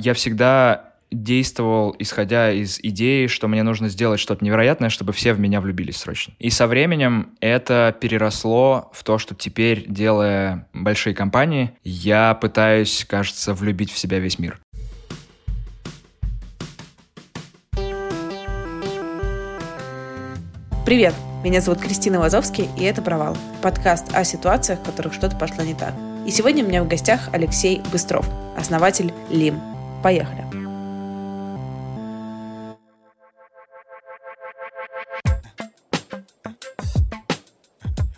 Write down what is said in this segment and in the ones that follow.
Я всегда действовал, исходя из идеи, что мне нужно сделать что-то невероятное, чтобы все в меня влюбились срочно. И со временем это переросло в то, что теперь, делая большие компании, я пытаюсь, кажется, влюбить в себя весь мир. Привет! Меня зовут Кристина Вазовский, и это «Провал» — подкаст о ситуациях, в которых что-то пошло не так. И сегодня у меня в гостях Алексей Быстров, основатель ЛИМ. Поехали!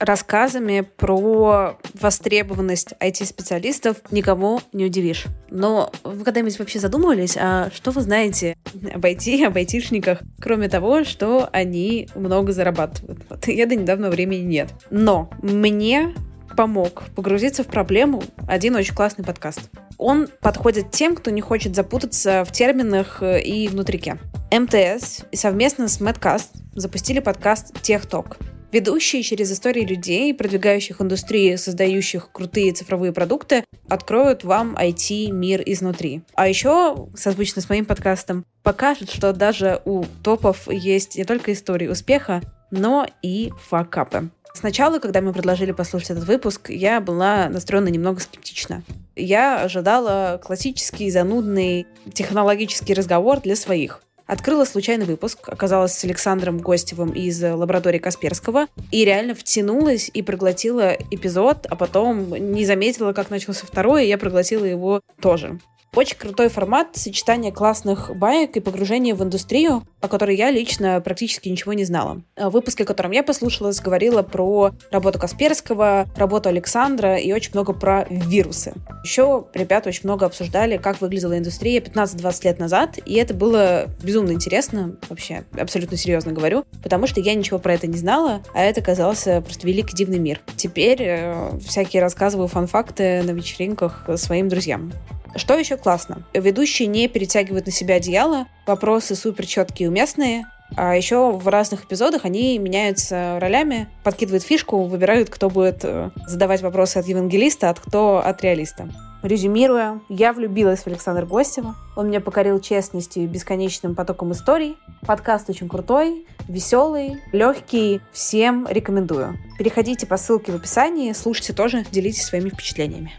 рассказами про востребованность IT-специалистов никого не удивишь. Но вы когда-нибудь вообще задумывались, а что вы знаете об IT, об айтишниках, кроме того, что они много зарабатывают? Вот я до недавнего времени нет. Но мне помог погрузиться в проблему один очень классный подкаст. Он подходит тем, кто не хочет запутаться в терминах э, и внутрике. МТС совместно с Madcast запустили подкаст «Техток». Ведущие через истории людей, продвигающих индустрии, создающих крутые цифровые продукты, откроют вам IT-мир изнутри. А еще, созвучно с моим подкастом, покажут, что даже у топов есть не только истории успеха, но и факапы. Сначала, когда мы предложили послушать этот выпуск, я была настроена немного скептично. Я ожидала классический, занудный технологический разговор для своих. Открыла случайный выпуск, оказалась с Александром Гостевым из лаборатории Касперского, и реально втянулась и проглотила эпизод, а потом не заметила, как начался второй, и я проглотила его тоже. Очень крутой формат сочетания классных баек и погружения в индустрию, о которой я лично практически ничего не знала. В выпуске, котором я послушалась, говорила про работу Касперского, работу Александра и очень много про вирусы. Еще ребята очень много обсуждали, как выглядела индустрия 15-20 лет назад, и это было безумно интересно, вообще, абсолютно серьезно говорю, потому что я ничего про это не знала, а это казался просто великий дивный мир. Теперь э, всякие рассказываю фан-факты на вечеринках своим друзьям. Что еще классно? Ведущие не перетягивают на себя одеяло, вопросы супер четкие и уместные, а еще в разных эпизодах они меняются ролями, подкидывают фишку, выбирают, кто будет э, задавать вопросы от евангелиста, а кто от реалиста. Резюмируя, я влюбилась в Александра Гостева. Он меня покорил честностью и бесконечным потоком историй. Подкаст очень крутой, веселый, легкий. Всем рекомендую. Переходите по ссылке в описании, слушайте тоже, делитесь своими впечатлениями.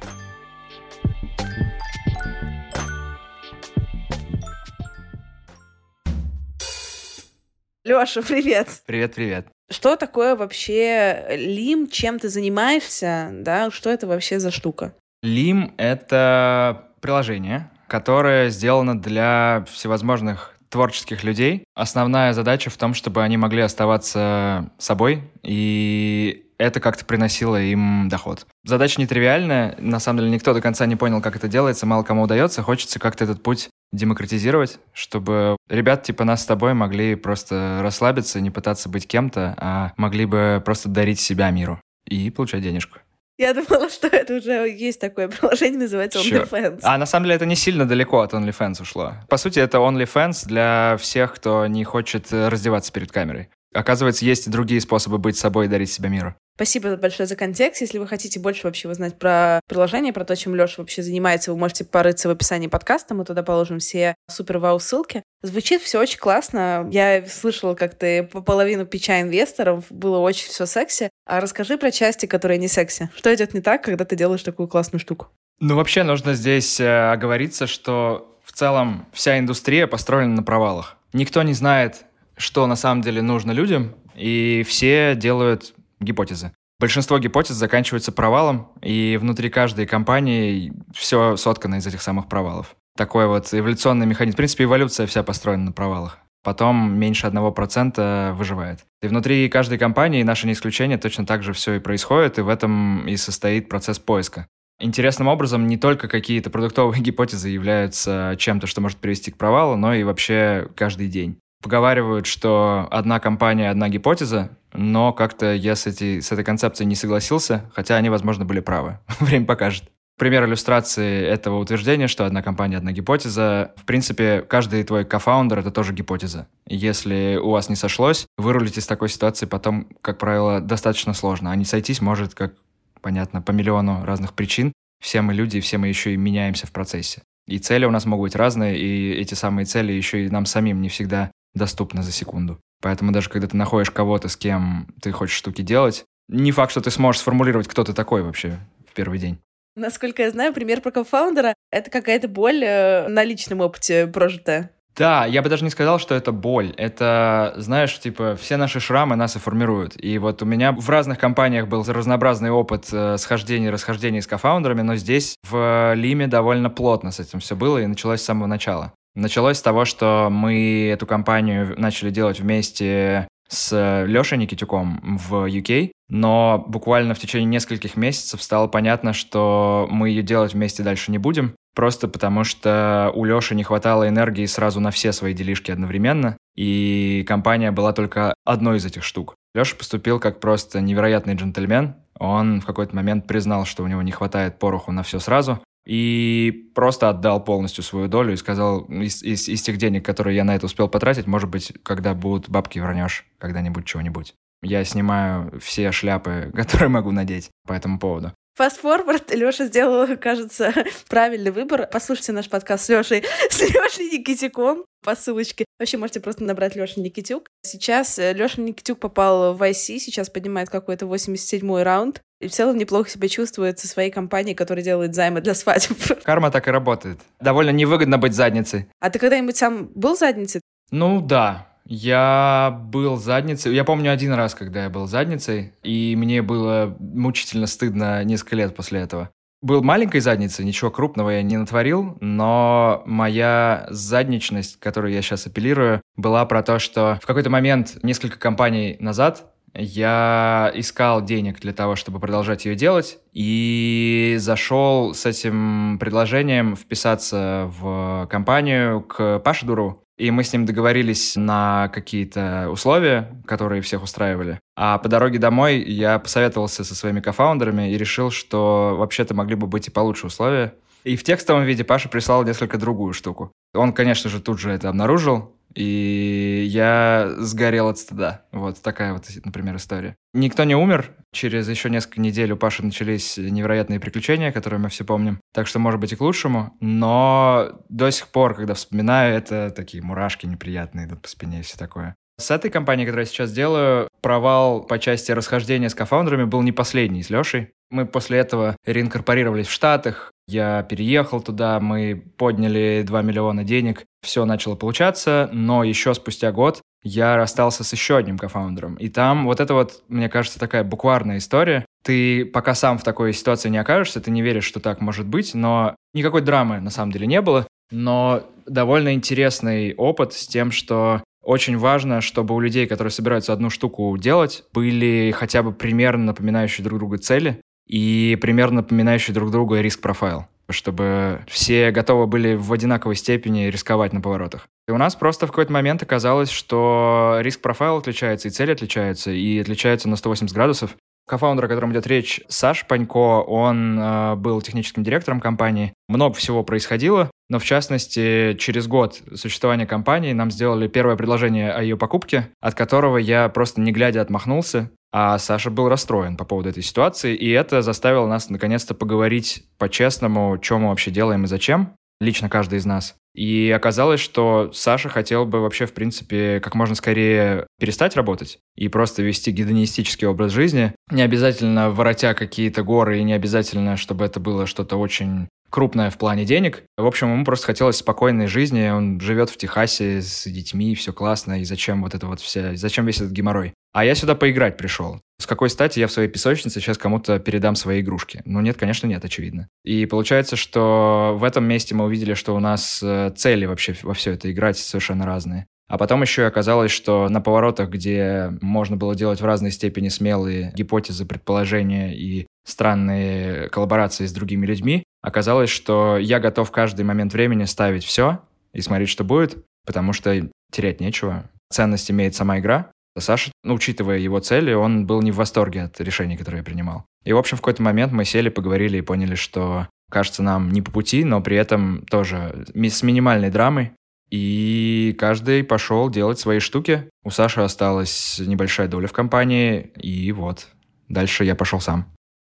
Леша, привет. Привет, привет. Что такое вообще Лим? Чем ты занимаешься? Да, что это вообще за штука? Лим — это приложение, которое сделано для всевозможных творческих людей. Основная задача в том, чтобы они могли оставаться собой и это как-то приносило им доход. Задача нетривиальная, на самом деле никто до конца не понял, как это делается, мало кому удается, хочется как-то этот путь демократизировать, чтобы ребят типа нас с тобой могли просто расслабиться, не пытаться быть кем-то, а могли бы просто дарить себя миру и получать денежку. Я думала, что это уже есть такое приложение, называется OnlyFans. А на самом деле это не сильно далеко от OnlyFans ушло. По сути, это OnlyFans для всех, кто не хочет раздеваться перед камерой. Оказывается, есть и другие способы быть собой и дарить себя миру. Спасибо большое за контекст. Если вы хотите больше вообще узнать про приложение, про то, чем Леша вообще занимается, вы можете порыться в описании подкаста. Мы туда положим все супер вау ссылки. Звучит все очень классно. Я слышала, как ты по половину пича инвесторов. Было очень все секси. А расскажи про части, которые не секси. Что идет не так, когда ты делаешь такую классную штуку? Ну, вообще нужно здесь э, оговориться, что в целом вся индустрия построена на провалах. Никто не знает, что на самом деле нужно людям, и все делают гипотезы. Большинство гипотез заканчиваются провалом, и внутри каждой компании все соткано из этих самых провалов. Такой вот эволюционный механизм. В принципе, эволюция вся построена на провалах. Потом меньше одного процента выживает. И внутри каждой компании, наше не исключение, точно так же все и происходит, и в этом и состоит процесс поиска. Интересным образом не только какие-то продуктовые гипотезы являются чем-то, что может привести к провалу, но и вообще каждый день. Поговаривают, что одна компания, одна гипотеза, но как-то я с, эти, с этой концепцией не согласился, хотя они, возможно, были правы. Время покажет. Пример иллюстрации этого утверждения, что одна компания, одна гипотеза. В принципе, каждый твой кофаундер — это тоже гипотеза. Если у вас не сошлось, вырулить из такой ситуации потом, как правило, достаточно сложно. А не сойтись может, как понятно, по миллиону разных причин. Все мы люди, все мы еще и меняемся в процессе. И цели у нас могут быть разные, и эти самые цели еще и нам самим не всегда доступны за секунду. Поэтому даже когда ты находишь кого-то, с кем ты хочешь штуки делать, не факт, что ты сможешь сформулировать, кто ты такой вообще в первый день. Насколько я знаю, пример про кофаундера — это какая-то боль э, на личном опыте прожитая. Да, я бы даже не сказал, что это боль. Это, знаешь, типа, все наши шрамы нас и формируют. И вот у меня в разных компаниях был разнообразный опыт э, схождений и расхождений с кофаундерами, но здесь в Лиме довольно плотно с этим все было и началось с самого начала. Началось с того, что мы эту компанию начали делать вместе с Лешей Никитюком в UK, но буквально в течение нескольких месяцев стало понятно, что мы ее делать вместе дальше не будем, просто потому что у Леши не хватало энергии сразу на все свои делишки одновременно, и компания была только одной из этих штук. Леша поступил как просто невероятный джентльмен. Он в какой-то момент признал, что у него не хватает пороху на все сразу, и просто отдал полностью свою долю и сказал, из, из, из тех денег, которые я на это успел потратить, может быть, когда будут бабки, вернешь когда-нибудь чего-нибудь. Я снимаю все шляпы, которые могу надеть по этому поводу. Фастфорвард. Леша сделал, кажется, правильный выбор. Послушайте наш подкаст с Лешей, с Лешей Никитюком по ссылочке. Вообще можете просто набрать Леша Никитюк. Сейчас э, Леша Никитюк попал в IC, сейчас поднимает какой-то 87-й раунд. И в целом неплохо себя чувствует со своей компанией, которая делает займы для свадеб. Карма так и работает. Довольно невыгодно быть задницей. А ты когда-нибудь сам был задницей? Ну да, я был задницей. Я помню один раз, когда я был задницей, и мне было мучительно стыдно несколько лет после этого. Был маленькой задницей, ничего крупного я не натворил, но моя задничность, которую я сейчас апеллирую, была про то, что в какой-то момент, несколько компаний назад, я искал денег для того, чтобы продолжать ее делать, и зашел с этим предложением вписаться в компанию к Паше Дуру, и мы с ним договорились на какие-то условия, которые всех устраивали. А по дороге домой я посоветовался со своими кофаундерами и решил, что вообще-то могли бы быть и получше условия. И в текстовом виде Паша прислал несколько другую штуку. Он, конечно же, тут же это обнаружил, и я сгорел от стыда. Вот такая вот, например, история. Никто не умер. Через еще несколько недель у Паши начались невероятные приключения, которые мы все помним. Так что, может быть, и к лучшему. Но до сих пор, когда вспоминаю, это такие мурашки неприятные идут по спине и все такое. С этой компанией, которую я сейчас делаю, провал по части расхождения с кофаундерами был не последний с Лешей. Мы после этого реинкорпорировались в Штатах, я переехал туда, мы подняли 2 миллиона денег, все начало получаться, но еще спустя год я расстался с еще одним кофаундером. И там вот это вот, мне кажется, такая букварная история. Ты пока сам в такой ситуации не окажешься, ты не веришь, что так может быть, но никакой драмы на самом деле не было. Но довольно интересный опыт с тем, что очень важно, чтобы у людей, которые собираются одну штуку делать, были хотя бы примерно напоминающие друг друга цели и примерно напоминающие друг друга риск-профайл чтобы все готовы были в одинаковой степени рисковать на поворотах. И у нас просто в какой-то момент оказалось, что риск-профайл отличается, и цели отличаются, и отличаются на 180 градусов. Кофаундер, о котором идет речь, Саш Панько, он э, был техническим директором компании. Много всего происходило, но в частности, через год существования компании нам сделали первое предложение о ее покупке, от которого я просто не глядя отмахнулся. А Саша был расстроен по поводу этой ситуации, и это заставило нас наконец-то поговорить по-честному, что мы вообще делаем и зачем, лично каждый из нас. И оказалось, что Саша хотел бы вообще, в принципе, как можно скорее перестать работать и просто вести гедонистический образ жизни. Не обязательно воротя какие-то горы, и не обязательно, чтобы это было что-то очень крупное в плане денег. В общем, ему просто хотелось спокойной жизни. Он живет в Техасе с детьми, все классно. И зачем вот это вот вся... Зачем весь этот геморрой? А я сюда поиграть пришел. С какой стати я в своей песочнице сейчас кому-то передам свои игрушки? Ну нет, конечно, нет, очевидно. И получается, что в этом месте мы увидели, что у нас э, цели вообще во все это играть совершенно разные. А потом еще оказалось, что на поворотах, где можно было делать в разной степени смелые гипотезы, предположения и странные коллаборации с другими людьми, оказалось, что я готов каждый момент времени ставить все и смотреть, что будет, потому что терять нечего. Ценность имеет сама игра. Саша, ну, учитывая его цели, он был не в восторге от решений, которые я принимал. И, в общем, в какой-то момент мы сели, поговорили и поняли, что кажется нам не по пути, но при этом тоже с минимальной драмой. И каждый пошел делать свои штуки. У Саши осталась небольшая доля в компании, и вот. Дальше я пошел сам.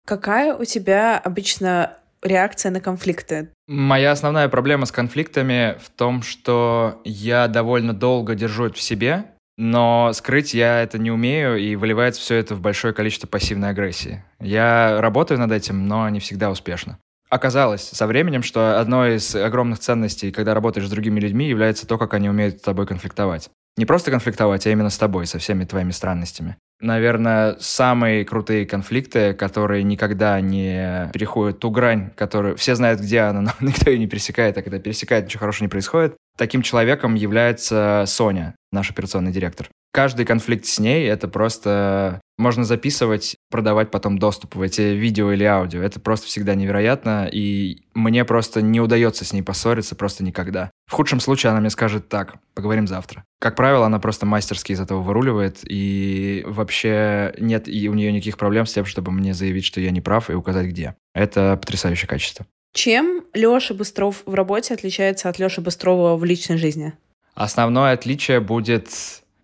Какая у тебя обычно реакция на конфликты? Моя основная проблема с конфликтами в том, что я довольно долго держу это в себе, но скрыть я это не умею, и выливается все это в большое количество пассивной агрессии. Я работаю над этим, но не всегда успешно. Оказалось со временем, что одной из огромных ценностей, когда работаешь с другими людьми, является то, как они умеют с тобой конфликтовать. Не просто конфликтовать, а именно с тобой, со всеми твоими странностями. Наверное, самые крутые конфликты, которые никогда не переходят ту грань, которую все знают, где она, но никто ее не пересекает, а когда пересекает, ничего хорошего не происходит. Таким человеком является Соня, наш операционный директор. Каждый конфликт с ней — это просто... Можно записывать, продавать потом доступ в эти видео или аудио. Это просто всегда невероятно, и мне просто не удается с ней поссориться просто никогда. В худшем случае она мне скажет так, поговорим завтра. Как правило, она просто мастерски из этого выруливает, и вообще нет и у нее никаких проблем с тем, чтобы мне заявить, что я не прав, и указать где. Это потрясающее качество. Чем Леша Быстров в работе отличается от Леши Быстрова в личной жизни? Основное отличие будет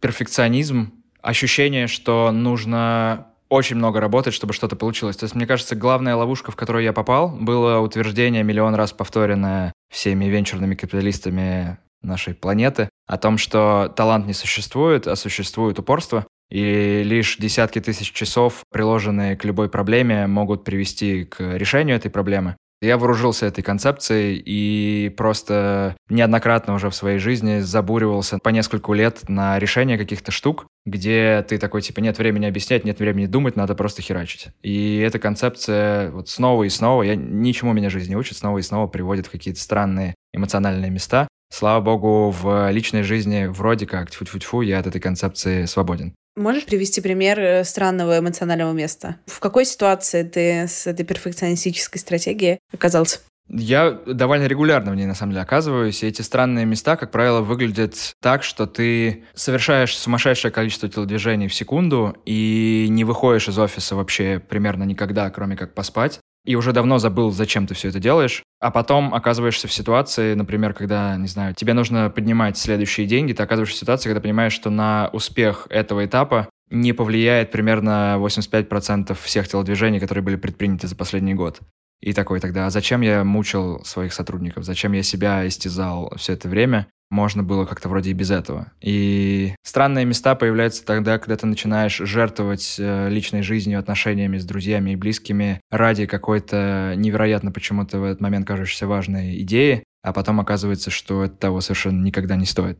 перфекционизм, ощущение, что нужно очень много работать, чтобы что-то получилось. То есть, мне кажется, главная ловушка, в которую я попал, было утверждение, миллион раз повторенное всеми венчурными капиталистами нашей планеты, о том, что талант не существует, а существует упорство, и лишь десятки тысяч часов, приложенные к любой проблеме, могут привести к решению этой проблемы. Я вооружился этой концепцией и просто неоднократно уже в своей жизни забуривался по нескольку лет на решение каких-то штук, где ты такой, типа, нет времени объяснять, нет времени думать, надо просто херачить. И эта концепция вот снова и снова, я ничему меня жизнь не учит, снова и снова приводит в какие-то странные эмоциональные места. Слава богу, в личной жизни вроде как, тьфу-тьфу-тьфу, я от этой концепции свободен. Можешь привести пример э, странного эмоционального места? В какой ситуации ты с этой перфекционистической стратегией оказался? Я довольно регулярно в ней, на самом деле, оказываюсь, и эти странные места, как правило, выглядят так, что ты совершаешь сумасшедшее количество телодвижений в секунду и не выходишь из офиса вообще примерно никогда, кроме как поспать и уже давно забыл, зачем ты все это делаешь, а потом оказываешься в ситуации, например, когда, не знаю, тебе нужно поднимать следующие деньги, ты оказываешься в ситуации, когда понимаешь, что на успех этого этапа не повлияет примерно 85% всех телодвижений, которые были предприняты за последний год. И такой тогда, а зачем я мучил своих сотрудников, зачем я себя истязал все это время? Можно было как-то вроде и без этого. И странные места появляются тогда, когда ты начинаешь жертвовать э, личной жизнью, отношениями с друзьями и близкими ради какой-то невероятно почему-то в этот момент кажущейся важной идеи, а потом оказывается, что это того совершенно никогда не стоит.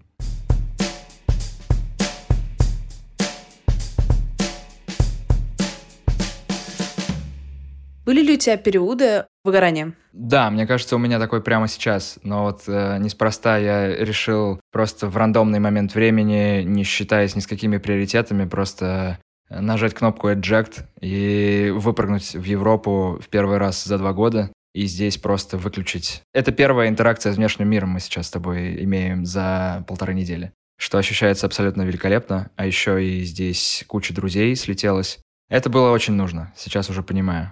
Были ли у тебя периоды выгорания? Да, мне кажется, у меня такой прямо сейчас. Но вот э, неспроста я решил просто в рандомный момент времени, не считаясь ни с какими приоритетами, просто нажать кнопку Eject и выпрыгнуть в Европу в первый раз за два года и здесь просто выключить. Это первая интеракция с внешним миром мы сейчас с тобой имеем за полторы недели, что ощущается абсолютно великолепно, а еще и здесь куча друзей слетелась. Это было очень нужно, сейчас уже понимаю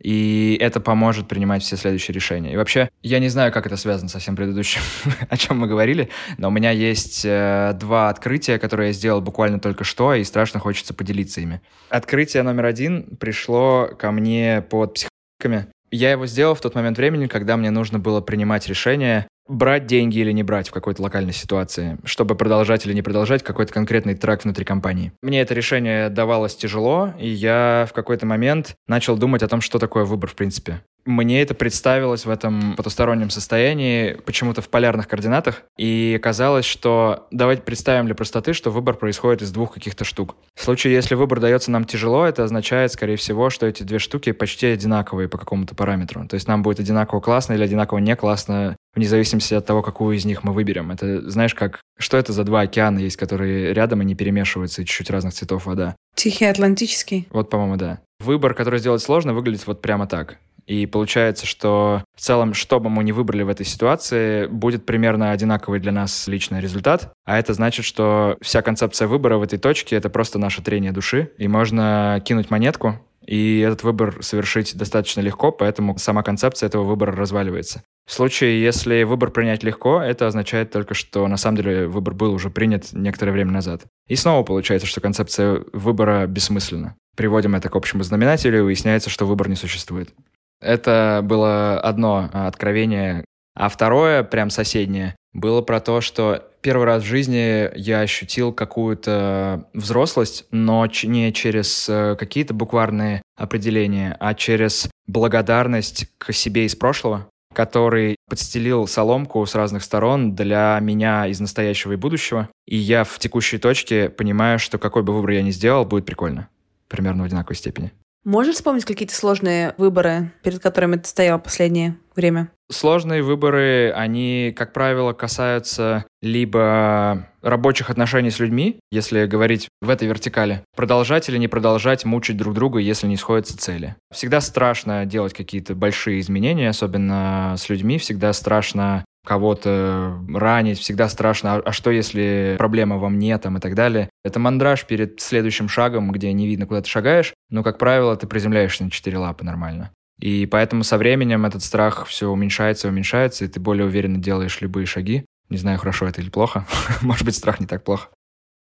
и это поможет принимать все следующие решения. И вообще, я не знаю, как это связано со всем предыдущим, о чем мы говорили, но у меня есть э, два открытия, которые я сделал буквально только что, и страшно хочется поделиться ими. Открытие номер один пришло ко мне под психологами. Я его сделал в тот момент времени, когда мне нужно было принимать решение, брать деньги или не брать в какой-то локальной ситуации, чтобы продолжать или не продолжать какой-то конкретный трек внутри компании. Мне это решение давалось тяжело, и я в какой-то момент начал думать о том, что такое выбор в принципе. Мне это представилось в этом потустороннем состоянии, почему-то в полярных координатах, и оказалось, что давайте представим для простоты, что выбор происходит из двух каких-то штук. В случае, если выбор дается нам тяжело, это означает, скорее всего, что эти две штуки почти одинаковые по какому-то параметру. То есть нам будет одинаково классно или одинаково не классно вне зависимости от того, какую из них мы выберем. Это, знаешь, как, что это за два океана есть, которые рядом и не перемешиваются, и чуть-чуть разных цветов вода? Тихий Атлантический. Вот, по-моему, да. Выбор, который сделать сложно, выглядит вот прямо так. И получается, что в целом, что бы мы ни выбрали в этой ситуации, будет примерно одинаковый для нас личный результат. А это значит, что вся концепция выбора в этой точке — это просто наше трение души. И можно кинуть монетку, и этот выбор совершить достаточно легко, поэтому сама концепция этого выбора разваливается. В случае, если выбор принять легко, это означает только, что на самом деле выбор был уже принят некоторое время назад. И снова получается, что концепция выбора бессмысленна. Приводим это к общему знаменателю, и выясняется, что выбор не существует. Это было одно откровение. А второе, прям соседнее, было про то, что первый раз в жизни я ощутил какую-то взрослость, но не через э, какие-то букварные определения, а через благодарность к себе из прошлого, который подстелил соломку с разных сторон для меня из настоящего и будущего. И я в текущей точке понимаю, что какой бы выбор я ни сделал, будет прикольно. Примерно в одинаковой степени. Можешь вспомнить какие-то сложные выборы, перед которыми ты стоял последнее время? Сложные выборы, они, как правило, касаются либо рабочих отношений с людьми, если говорить в этой вертикали, продолжать или не продолжать мучить друг друга, если не сходятся цели. Всегда страшно делать какие-то большие изменения, особенно с людьми, всегда страшно кого-то ранить, всегда страшно, а, а что если проблема во мне там и так далее. Это мандраж перед следующим шагом, где не видно, куда ты шагаешь, но, как правило, ты приземляешься на четыре лапы нормально. И поэтому со временем этот страх все уменьшается, уменьшается, и ты более уверенно делаешь любые шаги. Не знаю, хорошо это или плохо. Может быть, страх не так плохо.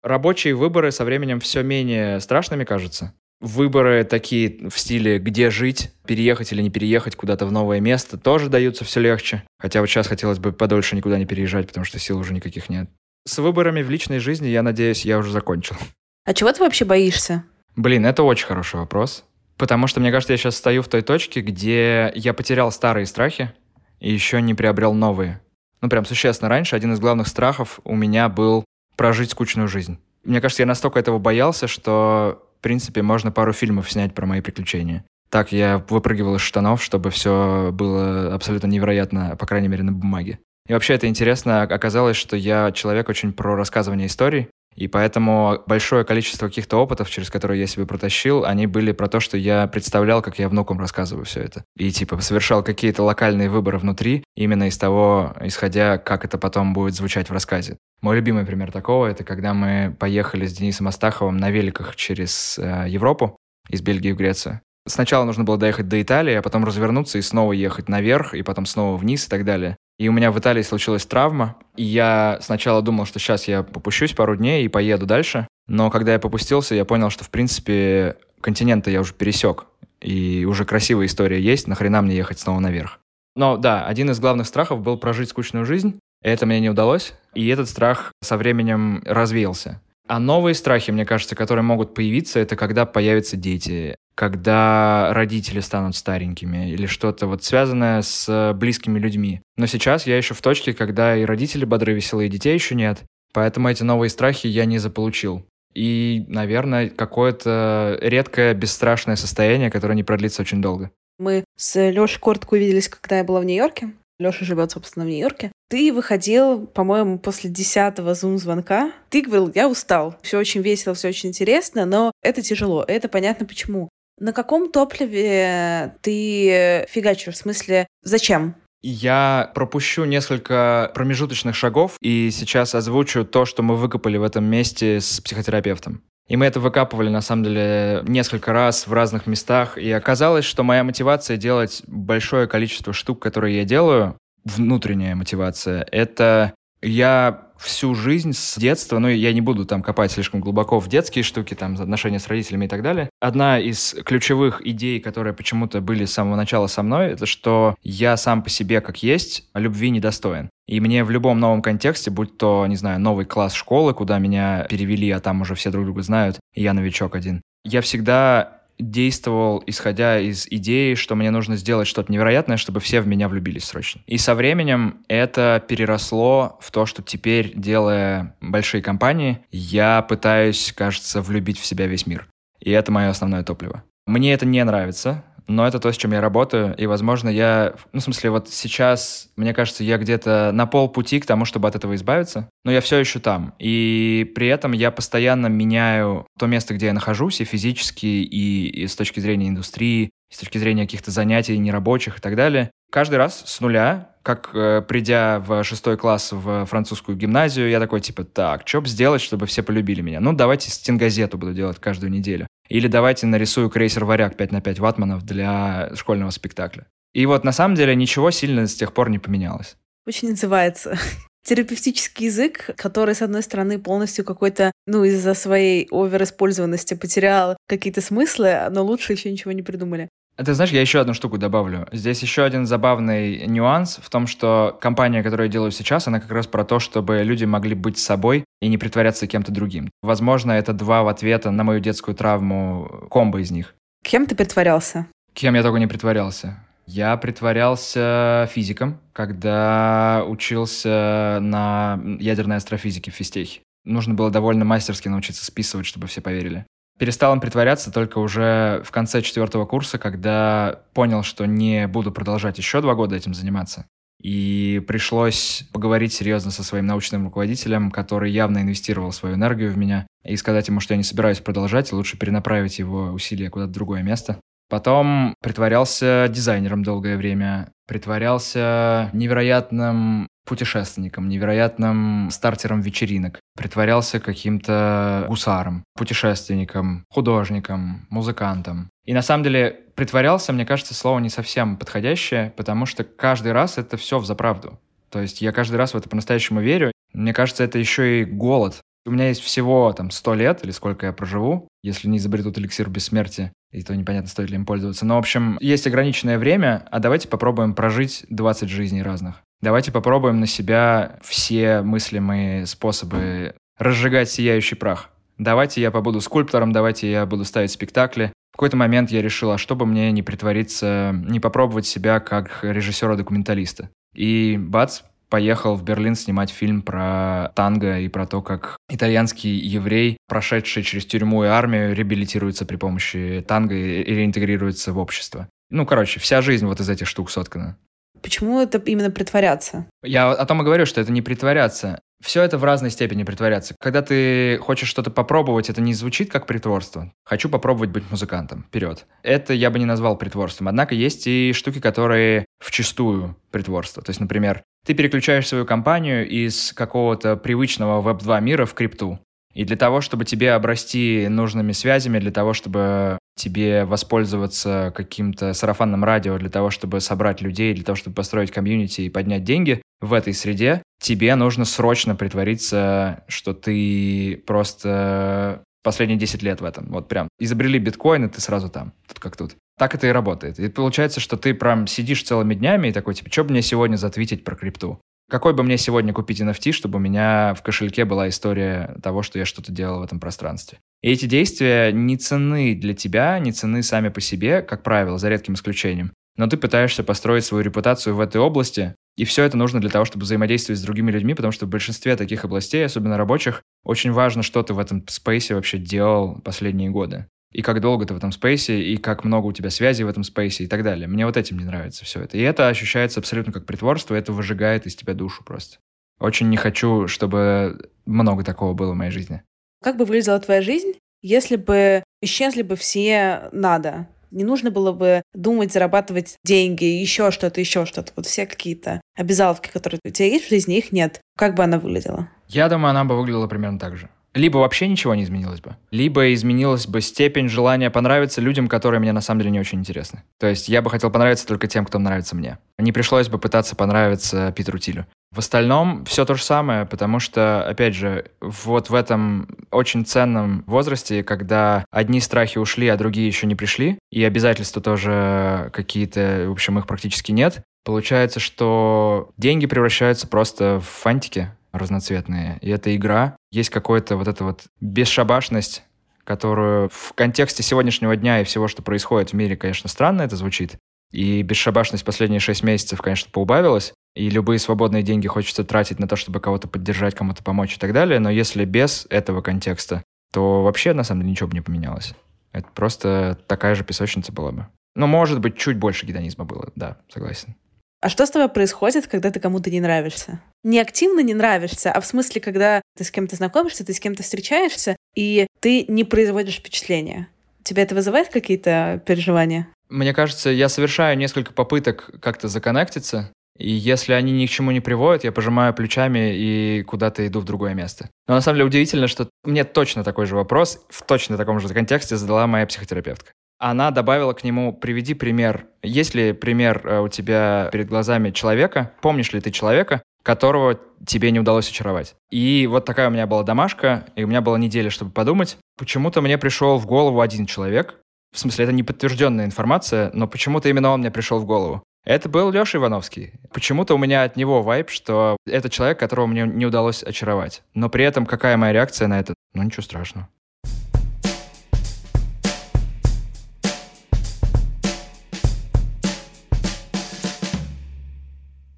Рабочие выборы со временем все менее страшными кажутся. Выборы такие в стиле «где жить?», «переехать или не переехать куда-то в новое место» тоже даются все легче. Хотя вот сейчас хотелось бы подольше никуда не переезжать, потому что сил уже никаких нет. С выборами в личной жизни, я надеюсь, я уже закончил. А чего ты вообще боишься? Блин, это очень хороший вопрос. Потому что, мне кажется, я сейчас стою в той точке, где я потерял старые страхи и еще не приобрел новые. Ну, прям существенно раньше один из главных страхов у меня был прожить скучную жизнь. Мне кажется, я настолько этого боялся, что принципе, можно пару фильмов снять про мои приключения. Так я выпрыгивал из штанов, чтобы все было абсолютно невероятно, по крайней мере, на бумаге. И вообще это интересно, оказалось, что я человек очень про рассказывание историй, и поэтому большое количество каких-то опытов, через которые я себе протащил, они были про то, что я представлял, как я внукам рассказываю все это. И типа совершал какие-то локальные выборы внутри, именно из того, исходя, как это потом будет звучать в рассказе. Мой любимый пример такого — это когда мы поехали с Денисом Астаховым на великах через э, Европу, из Бельгии в Грецию. Сначала нужно было доехать до Италии, а потом развернуться и снова ехать наверх, и потом снова вниз и так далее. И у меня в Италии случилась травма, и я сначала думал, что сейчас я попущусь пару дней и поеду дальше, но когда я попустился, я понял, что, в принципе, континенты я уже пересек, и уже красивая история есть, нахрена мне ехать снова наверх. Но да, один из главных страхов был прожить скучную жизнь, это мне не удалось, и этот страх со временем развеялся. А новые страхи, мне кажется, которые могут появиться, это когда появятся дети, когда родители станут старенькими или что-то вот связанное с близкими людьми. Но сейчас я еще в точке, когда и родители бодры, веселые, детей еще нет. Поэтому эти новые страхи я не заполучил. И, наверное, какое-то редкое, бесстрашное состояние, которое не продлится очень долго. Мы с Лешей коротко увиделись, когда я была в Нью-Йорке. Леша живет, собственно, в Нью-Йорке. Ты выходил, по-моему, после десятого зум-звонка. Ты говорил, я устал. Все очень весело, все очень интересно, но это тяжело. Это понятно почему. На каком топливе ты фигачишь? В смысле, зачем? Я пропущу несколько промежуточных шагов и сейчас озвучу то, что мы выкопали в этом месте с психотерапевтом. И мы это выкапывали, на самом деле, несколько раз в разных местах. И оказалось, что моя мотивация делать большое количество штук, которые я делаю, внутренняя мотивация, это я всю жизнь с детства, ну, я не буду там копать слишком глубоко в детские штуки, там, отношения с родителями и так далее. Одна из ключевых идей, которые почему-то были с самого начала со мной, это что я сам по себе как есть, любви недостоин. И мне в любом новом контексте, будь то, не знаю, новый класс школы, куда меня перевели, а там уже все друг друга знают, и я новичок один, я всегда действовал, исходя из идеи, что мне нужно сделать что-то невероятное, чтобы все в меня влюбились срочно. И со временем это переросло в то, что теперь, делая большие компании, я пытаюсь, кажется, влюбить в себя весь мир. И это мое основное топливо. Мне это не нравится, но это то, с чем я работаю, и, возможно, я... Ну, в смысле, вот сейчас, мне кажется, я где-то на полпути к тому, чтобы от этого избавиться, но я все еще там. И при этом я постоянно меняю то место, где я нахожусь, и физически, и, и с точки зрения индустрии, с точки зрения каких-то занятий нерабочих и так далее. Каждый раз с нуля, как э, придя в шестой класс в французскую гимназию, я такой, типа, так, что бы сделать, чтобы все полюбили меня? Ну, давайте стенгазету буду делать каждую неделю. Или давайте нарисую крейсер «Варяг» 5 на 5 ватманов для школьного спектакля. И вот на самом деле ничего сильно с тех пор не поменялось. Очень называется терапевтический язык, который, с одной стороны, полностью какой-то, ну, из-за своей овериспользованности потерял какие-то смыслы, но лучше еще ничего не придумали. Ты знаешь, я еще одну штуку добавлю. Здесь еще один забавный нюанс в том, что компания, которую я делаю сейчас, она как раз про то, чтобы люди могли быть собой и не притворяться кем-то другим. Возможно, это два в ответа на мою детскую травму, комбо из них. Кем ты притворялся? Кем я только не притворялся. Я притворялся физиком, когда учился на ядерной астрофизике в физтехе. Нужно было довольно мастерски научиться списывать, чтобы все поверили. Перестал им притворяться только уже в конце четвертого курса, когда понял, что не буду продолжать еще два года этим заниматься. И пришлось поговорить серьезно со своим научным руководителем, который явно инвестировал свою энергию в меня, и сказать ему, что я не собираюсь продолжать, лучше перенаправить его усилия куда-то в другое место. Потом притворялся дизайнером долгое время, притворялся невероятным путешественником, невероятным стартером вечеринок, притворялся каким-то гусаром, путешественником, художником, музыкантом. И на самом деле притворялся, мне кажется, слово не совсем подходящее, потому что каждый раз это все в заправду. То есть я каждый раз в это по-настоящему верю. Мне кажется, это еще и голод. У меня есть всего там 100 лет, или сколько я проживу, если не изобретут эликсир бессмертия, и то непонятно, стоит ли им пользоваться. Но, в общем, есть ограниченное время, а давайте попробуем прожить 20 жизней разных. Давайте попробуем на себя все мыслимые способы разжигать сияющий прах. Давайте я побуду скульптором, давайте я буду ставить спектакли. В какой-то момент я решил, а чтобы мне не притвориться, не попробовать себя как режиссера-документалиста. И бац, поехал в Берлин снимать фильм про танго и про то, как итальянский еврей, прошедший через тюрьму и армию, реабилитируется при помощи танго и реинтегрируется в общество. Ну, короче, вся жизнь вот из этих штук соткана. Почему это именно притворяться? Я о том и говорю, что это не притворяться. Все это в разной степени притворяться. Когда ты хочешь что-то попробовать, это не звучит как притворство. Хочу попробовать быть музыкантом. Вперед. Это я бы не назвал притворством. Однако есть и штуки, которые вчистую притворство. То есть, например, ты переключаешь свою компанию из какого-то привычного веб-2 мира в крипту. И для того, чтобы тебе обрасти нужными связями, для того, чтобы тебе воспользоваться каким-то сарафанным радио, для того, чтобы собрать людей, для того, чтобы построить комьюнити и поднять деньги в этой среде, тебе нужно срочно притвориться, что ты просто последние 10 лет в этом. Вот прям изобрели биткоин, и ты сразу там, тут как тут. Так это и работает. И получается, что ты прям сидишь целыми днями и такой, типа, что бы мне сегодня затвитить про крипту? Какой бы мне сегодня купить NFT, чтобы у меня в кошельке была история того, что я что-то делал в этом пространстве? И эти действия не ценны для тебя, не ценны сами по себе, как правило, за редким исключением. Но ты пытаешься построить свою репутацию в этой области, и все это нужно для того, чтобы взаимодействовать с другими людьми, потому что в большинстве таких областей, особенно рабочих, очень важно, что ты в этом спейсе вообще делал последние годы и как долго ты в этом спейсе, и как много у тебя связей в этом спейсе и так далее. Мне вот этим не нравится все это. И это ощущается абсолютно как притворство, это выжигает из тебя душу просто. Очень не хочу, чтобы много такого было в моей жизни. Как бы выглядела твоя жизнь, если бы исчезли бы все надо? Не нужно было бы думать, зарабатывать деньги, еще что-то, еще что-то. Вот все какие-то обязаловки, которые у тебя есть в жизни, их нет. Как бы она выглядела? Я думаю, она бы выглядела примерно так же либо вообще ничего не изменилось бы, либо изменилась бы степень желания понравиться людям, которые мне на самом деле не очень интересны. То есть я бы хотел понравиться только тем, кто нравится мне. Не пришлось бы пытаться понравиться Питеру Тилю. В остальном все то же самое, потому что, опять же, вот в этом очень ценном возрасте, когда одни страхи ушли, а другие еще не пришли, и обязательства тоже какие-то, в общем, их практически нет, получается, что деньги превращаются просто в фантики, разноцветные. И это игра. Есть какая-то вот эта вот бесшабашность, которую в контексте сегодняшнего дня и всего, что происходит в мире, конечно, странно это звучит. И бесшабашность последние шесть месяцев, конечно, поубавилась. И любые свободные деньги хочется тратить на то, чтобы кого-то поддержать, кому-то помочь и так далее. Но если без этого контекста, то вообще, на самом деле, ничего бы не поменялось. Это просто такая же песочница была бы. Но, может быть, чуть больше гедонизма было, да, согласен. А что с тобой происходит, когда ты кому-то не нравишься? Не активно не нравишься, а в смысле, когда ты с кем-то знакомишься, ты с кем-то встречаешься, и ты не производишь впечатления. Тебя это вызывает какие-то переживания? Мне кажется, я совершаю несколько попыток как-то законнектиться, и если они ни к чему не приводят, я пожимаю плечами и куда-то иду в другое место. Но на самом деле удивительно, что мне точно такой же вопрос в точно таком же контексте задала моя психотерапевтка. Она добавила к нему «приведи пример». Есть ли пример э, у тебя перед глазами человека? Помнишь ли ты человека, которого тебе не удалось очаровать? И вот такая у меня была домашка, и у меня была неделя, чтобы подумать. Почему-то мне пришел в голову один человек. В смысле, это не подтвержденная информация, но почему-то именно он мне пришел в голову. Это был Леша Ивановский. Почему-то у меня от него вайп, что это человек, которого мне не удалось очаровать. Но при этом какая моя реакция на это? Ну, ничего страшного.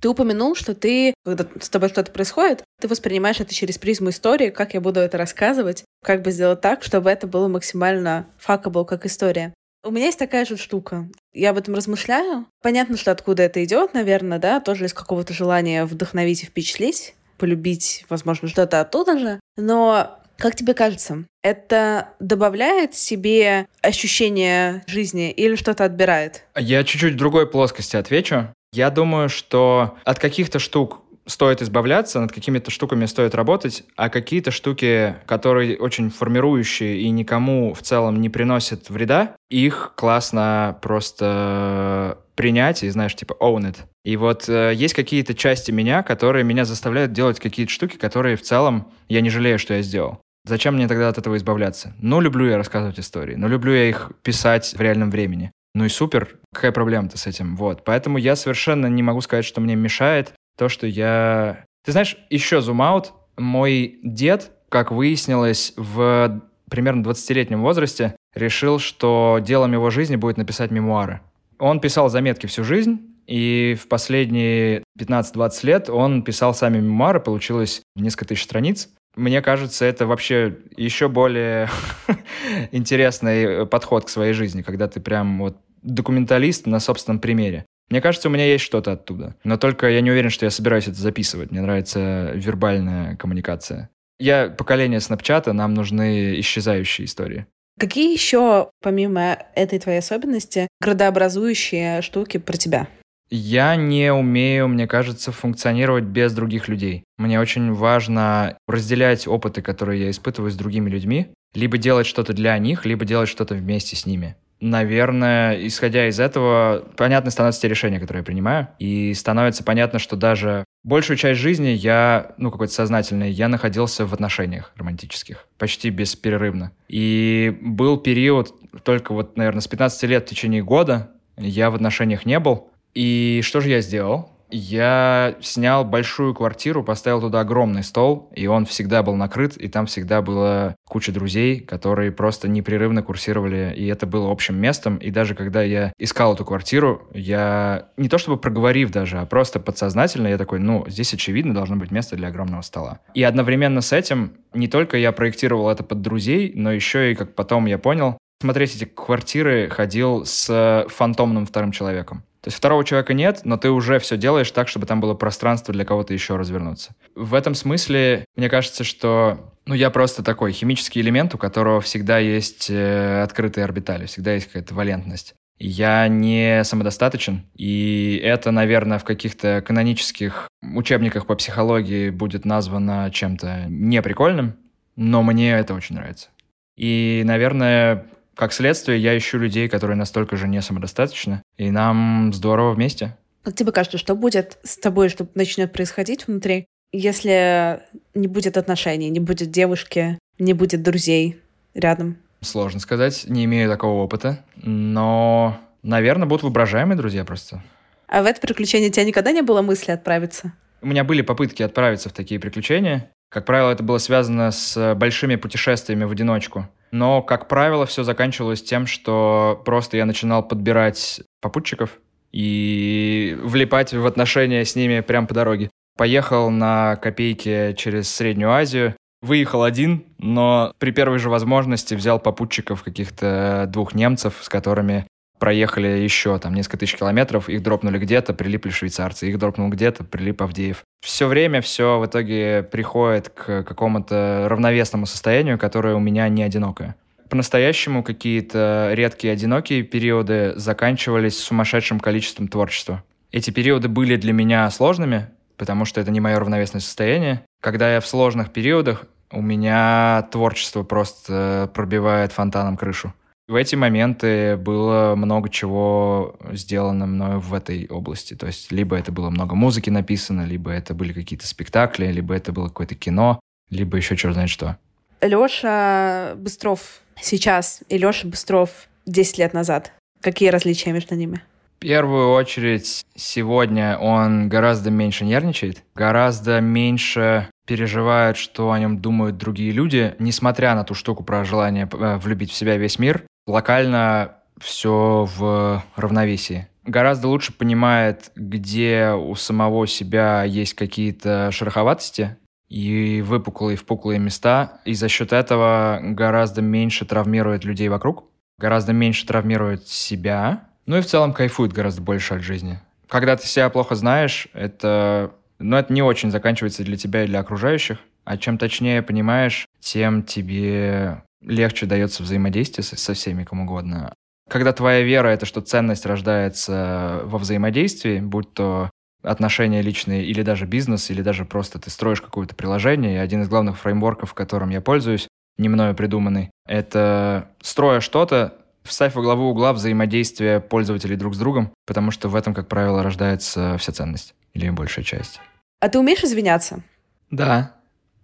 Ты упомянул, что ты, когда с тобой что-то происходит, ты воспринимаешь это через призму истории, как я буду это рассказывать, как бы сделать так, чтобы это было максимально fuckable, как история. У меня есть такая же штука. Я об этом размышляю. Понятно, что откуда это идет, наверное, да, тоже из какого-то желания вдохновить и впечатлить, полюбить, возможно, что-то оттуда же. Но как тебе кажется, это добавляет себе ощущение жизни или что-то отбирает? Я чуть-чуть в другой плоскости отвечу. Я думаю, что от каких-то штук стоит избавляться, над какими-то штуками стоит работать, а какие-то штуки, которые очень формирующие и никому в целом не приносят вреда, их классно просто принять и, знаешь, типа own it. И вот э, есть какие-то части меня, которые меня заставляют делать какие-то штуки, которые в целом я не жалею, что я сделал. Зачем мне тогда от этого избавляться? Ну, люблю я рассказывать истории, но люблю я их писать в реальном времени. Ну и супер, какая проблема-то с этим? Вот, поэтому я совершенно не могу сказать, что мне мешает то, что я... Ты знаешь, еще зум-аут, мой дед, как выяснилось, в примерно 20-летнем возрасте решил, что делом его жизни будет написать мемуары. Он писал заметки всю жизнь, и в последние 15-20 лет он писал сами мемуары, получилось несколько тысяч страниц. Мне кажется, это вообще еще более интересный подход к своей жизни, когда ты прям вот документалист на собственном примере. Мне кажется, у меня есть что-то оттуда. Но только я не уверен, что я собираюсь это записывать. Мне нравится вербальная коммуникация. Я поколение Снапчата, нам нужны исчезающие истории. Какие еще, помимо этой твоей особенности, градообразующие штуки про тебя? Я не умею, мне кажется, функционировать без других людей. Мне очень важно разделять опыты, которые я испытываю с другими людьми, либо делать что-то для них, либо делать что-то вместе с ними наверное, исходя из этого, понятно становятся те решения, которые я принимаю, и становится понятно, что даже большую часть жизни я, ну, какой-то сознательный, я находился в отношениях романтических, почти бесперерывно. И был период, только вот, наверное, с 15 лет в течение года я в отношениях не был. И что же я сделал? Я снял большую квартиру, поставил туда огромный стол, и он всегда был накрыт, и там всегда была куча друзей, которые просто непрерывно курсировали, и это было общим местом. И даже когда я искал эту квартиру, я не то чтобы проговорив даже, а просто подсознательно я такой, ну, здесь очевидно должно быть место для огромного стола. И одновременно с этим не только я проектировал это под друзей, но еще и, как потом я понял, смотреть эти квартиры ходил с фантомным вторым человеком. То есть второго человека нет, но ты уже все делаешь так, чтобы там было пространство для кого-то еще развернуться. В этом смысле, мне кажется, что ну, я просто такой химический элемент, у которого всегда есть э, открытые орбитали, всегда есть какая-то валентность. Я не самодостаточен, и это, наверное, в каких-то канонических учебниках по психологии будет названо чем-то неприкольным, но мне это очень нравится. И, наверное, как следствие, я ищу людей, которые настолько же не самодостаточны, и нам здорово вместе. Как тебе кажется, что будет с тобой, что начнет происходить внутри, если не будет отношений, не будет девушки, не будет друзей рядом? Сложно сказать, не имею такого опыта, но, наверное, будут воображаемые друзья просто. А в это приключение у тебя никогда не было мысли отправиться? У меня были попытки отправиться в такие приключения. Как правило, это было связано с большими путешествиями в одиночку. Но, как правило, все заканчивалось тем, что просто я начинал подбирать попутчиков и влипать в отношения с ними прямо по дороге. Поехал на копейки через Среднюю Азию, выехал один, но при первой же возможности взял попутчиков каких-то двух немцев, с которыми проехали еще там несколько тысяч километров, их дропнули где-то, прилипли швейцарцы, их дропнул где-то, прилип Авдеев. Все время все в итоге приходит к какому-то равновесному состоянию, которое у меня не одинокое. По-настоящему какие-то редкие одинокие периоды заканчивались сумасшедшим количеством творчества. Эти периоды были для меня сложными, потому что это не мое равновесное состояние. Когда я в сложных периодах, у меня творчество просто пробивает фонтаном крышу. В эти моменты было много чего сделано мною в этой области. То есть либо это было много музыки написано, либо это были какие-то спектакли, либо это было какое-то кино, либо еще черт знает что. Леша Быстров сейчас и Леша Быстров 10 лет назад. Какие различия между ними? В первую очередь, сегодня он гораздо меньше нервничает, гораздо меньше переживает, что о нем думают другие люди, несмотря на ту штуку про желание э, влюбить в себя весь мир локально все в равновесии. Гораздо лучше понимает, где у самого себя есть какие-то шероховатости и выпуклые, впуклые места, и за счет этого гораздо меньше травмирует людей вокруг, гораздо меньше травмирует себя, ну и в целом кайфует гораздо больше от жизни. Когда ты себя плохо знаешь, это, ну, это не очень заканчивается для тебя и для окружающих, а чем точнее понимаешь, тем тебе легче дается взаимодействие со, со всеми, кому угодно. Когда твоя вера — это что ценность рождается во взаимодействии, будь то отношения личные или даже бизнес, или даже просто ты строишь какое-то приложение, и один из главных фреймворков, которым я пользуюсь, не мною придуманный, это строя что-то, вставь во главу угла взаимодействия пользователей друг с другом, потому что в этом, как правило, рождается вся ценность или большая часть. А ты умеешь извиняться? Да,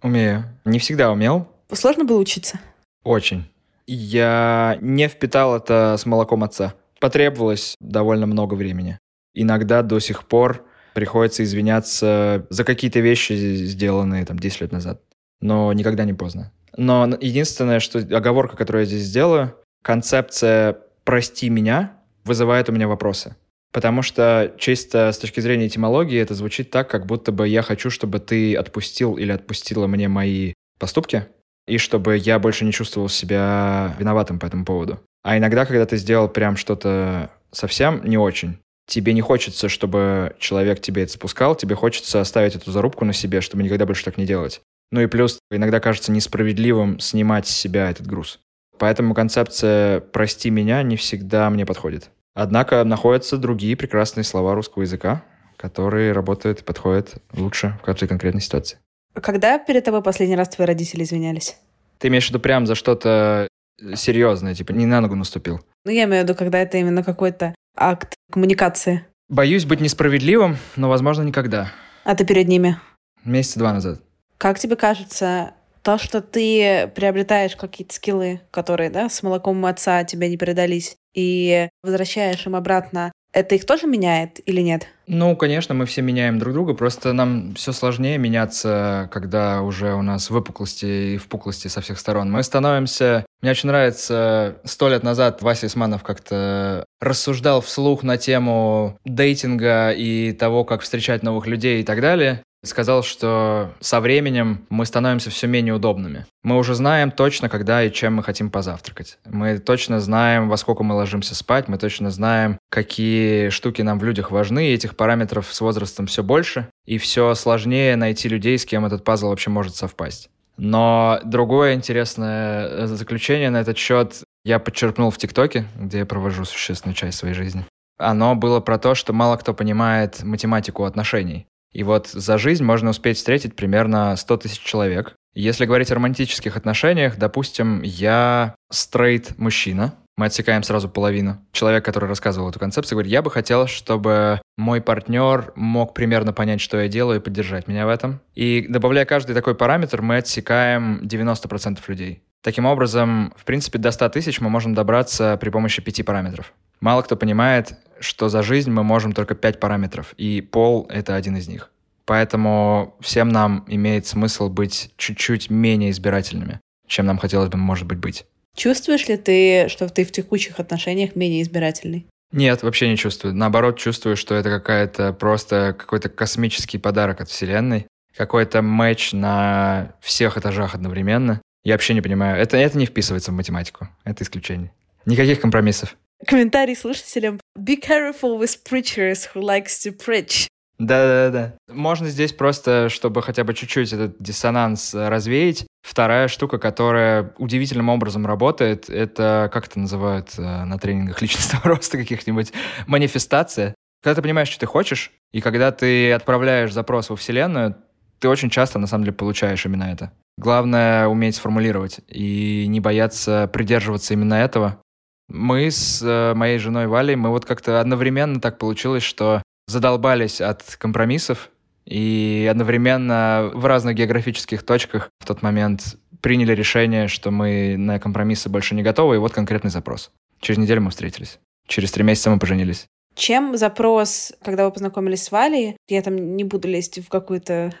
умею. Не всегда умел. Сложно было учиться? Очень. Я не впитал это с молоком отца. Потребовалось довольно много времени. Иногда до сих пор приходится извиняться за какие-то вещи, сделанные там 10 лет назад. Но никогда не поздно. Но единственное, что оговорка, которую я здесь сделаю, концепция «прости меня» вызывает у меня вопросы. Потому что чисто с точки зрения этимологии это звучит так, как будто бы я хочу, чтобы ты отпустил или отпустила мне мои поступки, и чтобы я больше не чувствовал себя виноватым по этому поводу. А иногда, когда ты сделал прям что-то совсем не очень, тебе не хочется, чтобы человек тебе это спускал, тебе хочется оставить эту зарубку на себе, чтобы никогда больше так не делать. Ну и плюс иногда кажется несправедливым снимать с себя этот груз. Поэтому концепция «прости меня» не всегда мне подходит. Однако находятся другие прекрасные слова русского языка, которые работают и подходят лучше в каждой конкретной ситуации. Когда перед тобой последний раз твои родители извинялись? Ты имеешь в виду прям за что-то серьезное, типа не на ногу наступил? Ну, я имею в виду, когда это именно какой-то акт коммуникации. Боюсь быть несправедливым, но, возможно, никогда. А ты перед ними? Месяца два назад. Как тебе кажется, то, что ты приобретаешь какие-то скиллы, которые, да, с молоком отца тебе не передались, и возвращаешь им обратно это их тоже меняет или нет? Ну, конечно, мы все меняем друг друга, просто нам все сложнее меняться, когда уже у нас выпуклости и впуклости со всех сторон. Мы становимся... Мне очень нравится, сто лет назад Вася Исманов как-то рассуждал вслух на тему дейтинга и того, как встречать новых людей и так далее сказал, что со временем мы становимся все менее удобными. Мы уже знаем точно, когда и чем мы хотим позавтракать. Мы точно знаем, во сколько мы ложимся спать, мы точно знаем, какие штуки нам в людях важны, и этих параметров с возрастом все больше, и все сложнее найти людей, с кем этот пазл вообще может совпасть. Но другое интересное э, заключение на этот счет я подчеркнул в ТикТоке, где я провожу существенную часть своей жизни. Оно было про то, что мало кто понимает математику отношений. И вот за жизнь можно успеть встретить примерно 100 тысяч человек. Если говорить о романтических отношениях, допустим, я стрейт мужчина, мы отсекаем сразу половину. Человек, который рассказывал эту концепцию, говорит, я бы хотел, чтобы мой партнер мог примерно понять, что я делаю, и поддержать меня в этом. И добавляя каждый такой параметр, мы отсекаем 90% людей. Таким образом, в принципе, до 100 тысяч мы можем добраться при помощи пяти параметров. Мало кто понимает, что за жизнь мы можем только пять параметров, и пол — это один из них. Поэтому всем нам имеет смысл быть чуть-чуть менее избирательными, чем нам хотелось бы, может быть, быть. Чувствуешь ли ты, что ты в текущих отношениях менее избирательный? Нет, вообще не чувствую. Наоборот, чувствую, что это какая-то просто какой-то космический подарок от Вселенной, какой-то матч на всех этажах одновременно. Я вообще не понимаю. Это, это не вписывается в математику. Это исключение. Никаких компромиссов. комментарий слушателям. Be careful with preachers who likes to preach. Да-да-да. Можно здесь просто, чтобы хотя бы чуть-чуть этот диссонанс э, развеять. Вторая штука, которая удивительным образом работает, это, как это называют э, на тренингах личностного роста каких-нибудь, манифестация. Когда ты понимаешь, что ты хочешь, и когда ты отправляешь запрос во Вселенную, ты очень часто, на самом деле, получаешь именно это. Главное — уметь сформулировать и не бояться придерживаться именно этого. Мы с э, моей женой Валей, мы вот как-то одновременно так получилось, что задолбались от компромиссов и одновременно в разных географических точках в тот момент приняли решение, что мы на компромиссы больше не готовы, и вот конкретный запрос. Через неделю мы встретились. Через три месяца мы поженились. Чем запрос, когда вы познакомились с Валей, я там не буду лезть в какую-то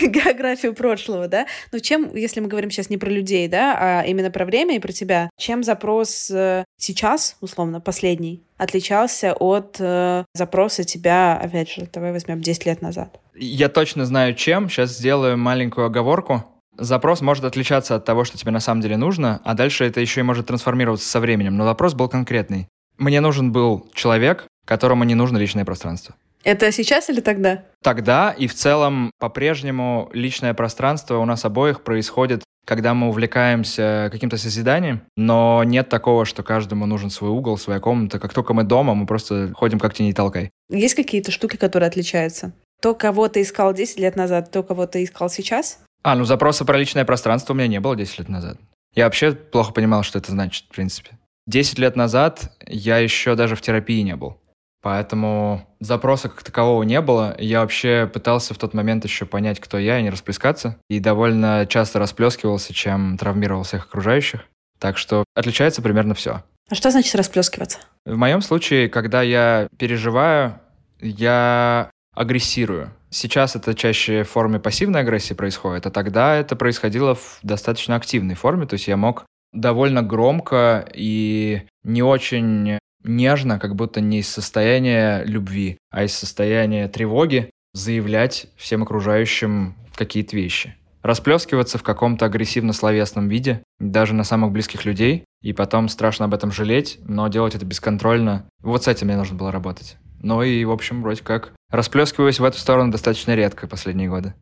географию прошлого, да, но чем, если мы говорим сейчас не про людей, да, а именно про время и про тебя, чем запрос э, сейчас, условно, последний, отличался от э, запроса тебя, опять же, давай возьмем 10 лет назад? Я точно знаю, чем. Сейчас сделаю маленькую оговорку. Запрос может отличаться от того, что тебе на самом деле нужно, а дальше это еще и может трансформироваться со временем. Но запрос был конкретный. Мне нужен был человек, которому не нужно личное пространство. Это сейчас или тогда? Тогда и в целом по-прежнему личное пространство у нас обоих происходит, когда мы увлекаемся каким-то созиданием, но нет такого, что каждому нужен свой угол, своя комната. Как только мы дома, мы просто ходим как тени толкай. Есть какие-то штуки, которые отличаются? То, кого ты искал 10 лет назад, то, кого ты искал сейчас? А, ну запроса про личное пространство у меня не было 10 лет назад. Я вообще плохо понимал, что это значит, в принципе. Десять лет назад я еще даже в терапии не был. Поэтому запроса как такового не было. Я вообще пытался в тот момент еще понять, кто я, и не расплескаться. И довольно часто расплескивался, чем травмировал всех окружающих. Так что отличается примерно все. А что значит расплескиваться? В моем случае, когда я переживаю, я агрессирую. Сейчас это чаще в форме пассивной агрессии происходит, а тогда это происходило в достаточно активной форме. То есть я мог довольно громко и не очень нежно, как будто не из состояния любви, а из состояния тревоги заявлять всем окружающим какие-то вещи. Расплескиваться в каком-то агрессивно-словесном виде, даже на самых близких людей, и потом страшно об этом жалеть, но делать это бесконтрольно. Вот с этим мне нужно было работать. Ну и, в общем, вроде как расплескиваюсь в эту сторону достаточно редко последние годы.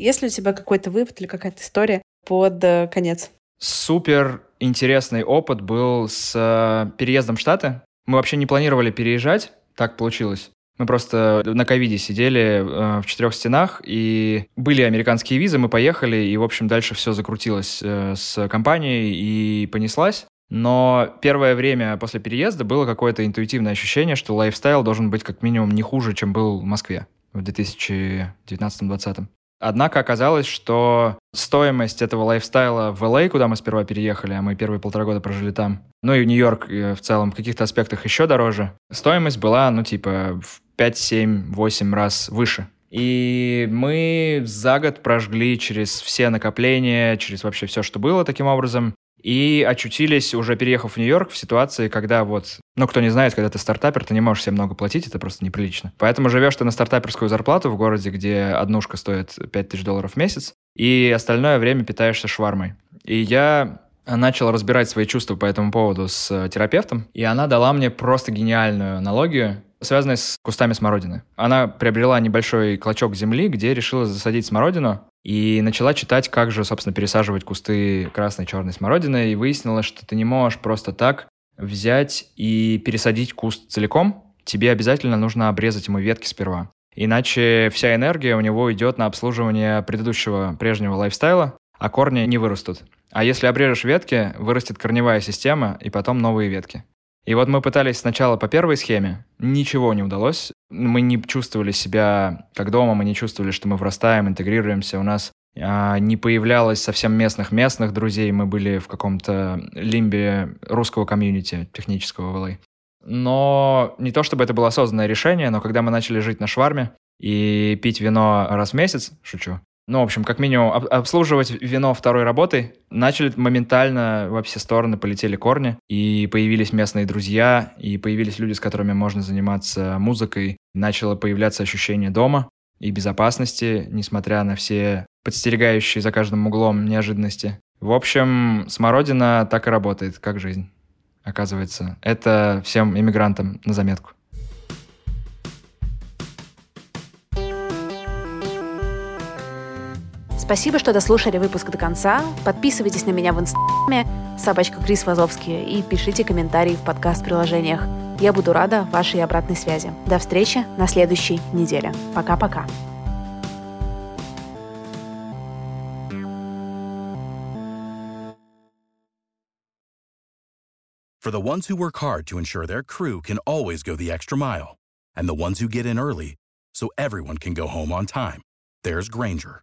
Есть ли у тебя какой-то вывод или какая-то история под э, конец? Супер интересный опыт был с э, переездом в Штаты. Мы вообще не планировали переезжать, так получилось. Мы просто на ковиде сидели э, в четырех стенах, и были американские визы, мы поехали, и, в общем, дальше все закрутилось э, с компанией и понеслась. Но первое время после переезда было какое-то интуитивное ощущение, что лайфстайл должен быть как минимум не хуже, чем был в Москве в 2019-2020. Однако оказалось, что стоимость этого лайфстайла в LA, куда мы сперва переехали, а мы первые полтора года прожили там, ну и в Нью-Йорк в целом в каких-то аспектах еще дороже, стоимость была, ну, типа, в 5, 7, 8 раз выше. И мы за год прожгли через все накопления, через вообще все, что было таким образом, и очутились, уже переехав в Нью-Йорк, в ситуации, когда вот, ну, кто не знает, когда ты стартапер, ты не можешь себе много платить, это просто неприлично. Поэтому живешь ты на стартаперскую зарплату в городе, где однушка стоит 5000 долларов в месяц, и остальное время питаешься швармой. И я начал разбирать свои чувства по этому поводу с терапевтом, и она дала мне просто гениальную аналогию, связанную с кустами смородины. Она приобрела небольшой клочок земли, где решила засадить смородину, и начала читать, как же, собственно, пересаживать кусты красной черной смородины, и выяснилось, что ты не можешь просто так взять и пересадить куст целиком, тебе обязательно нужно обрезать ему ветки сперва. Иначе вся энергия у него идет на обслуживание предыдущего, прежнего лайфстайла, а корни не вырастут. А если обрежешь ветки, вырастет корневая система и потом новые ветки. И вот мы пытались сначала по первой схеме, ничего не удалось. Мы не чувствовали себя как дома, мы не чувствовали, что мы врастаем, интегрируемся. У нас а, не появлялось совсем местных местных друзей, мы были в каком-то лимбе русского комьюнити технического в. Но не то чтобы это было осознанное решение, но когда мы начали жить на шварме и пить вино раз в месяц, шучу, ну, в общем, как минимум, об обслуживать вино второй работой. Начали моментально во все стороны полетели корни, и появились местные друзья, и появились люди, с которыми можно заниматься музыкой. Начало появляться ощущение дома. и безопасности, несмотря на все подстерегающие за каждым углом неожиданности. В общем, смородина так и работает, как жизнь, оказывается. Это всем иммигрантам на заметку. Спасибо, что дослушали выпуск до конца. Подписывайтесь на меня в инстаграме собачка Крис Вазовский и пишите комментарии в подкаст-приложениях. Я буду рада вашей обратной связи. До встречи на следующей неделе. Пока-пока. For the ones who work hard to ensure their crew can always go the extra mile, and the ones who get in early so everyone can go home on time, there's Granger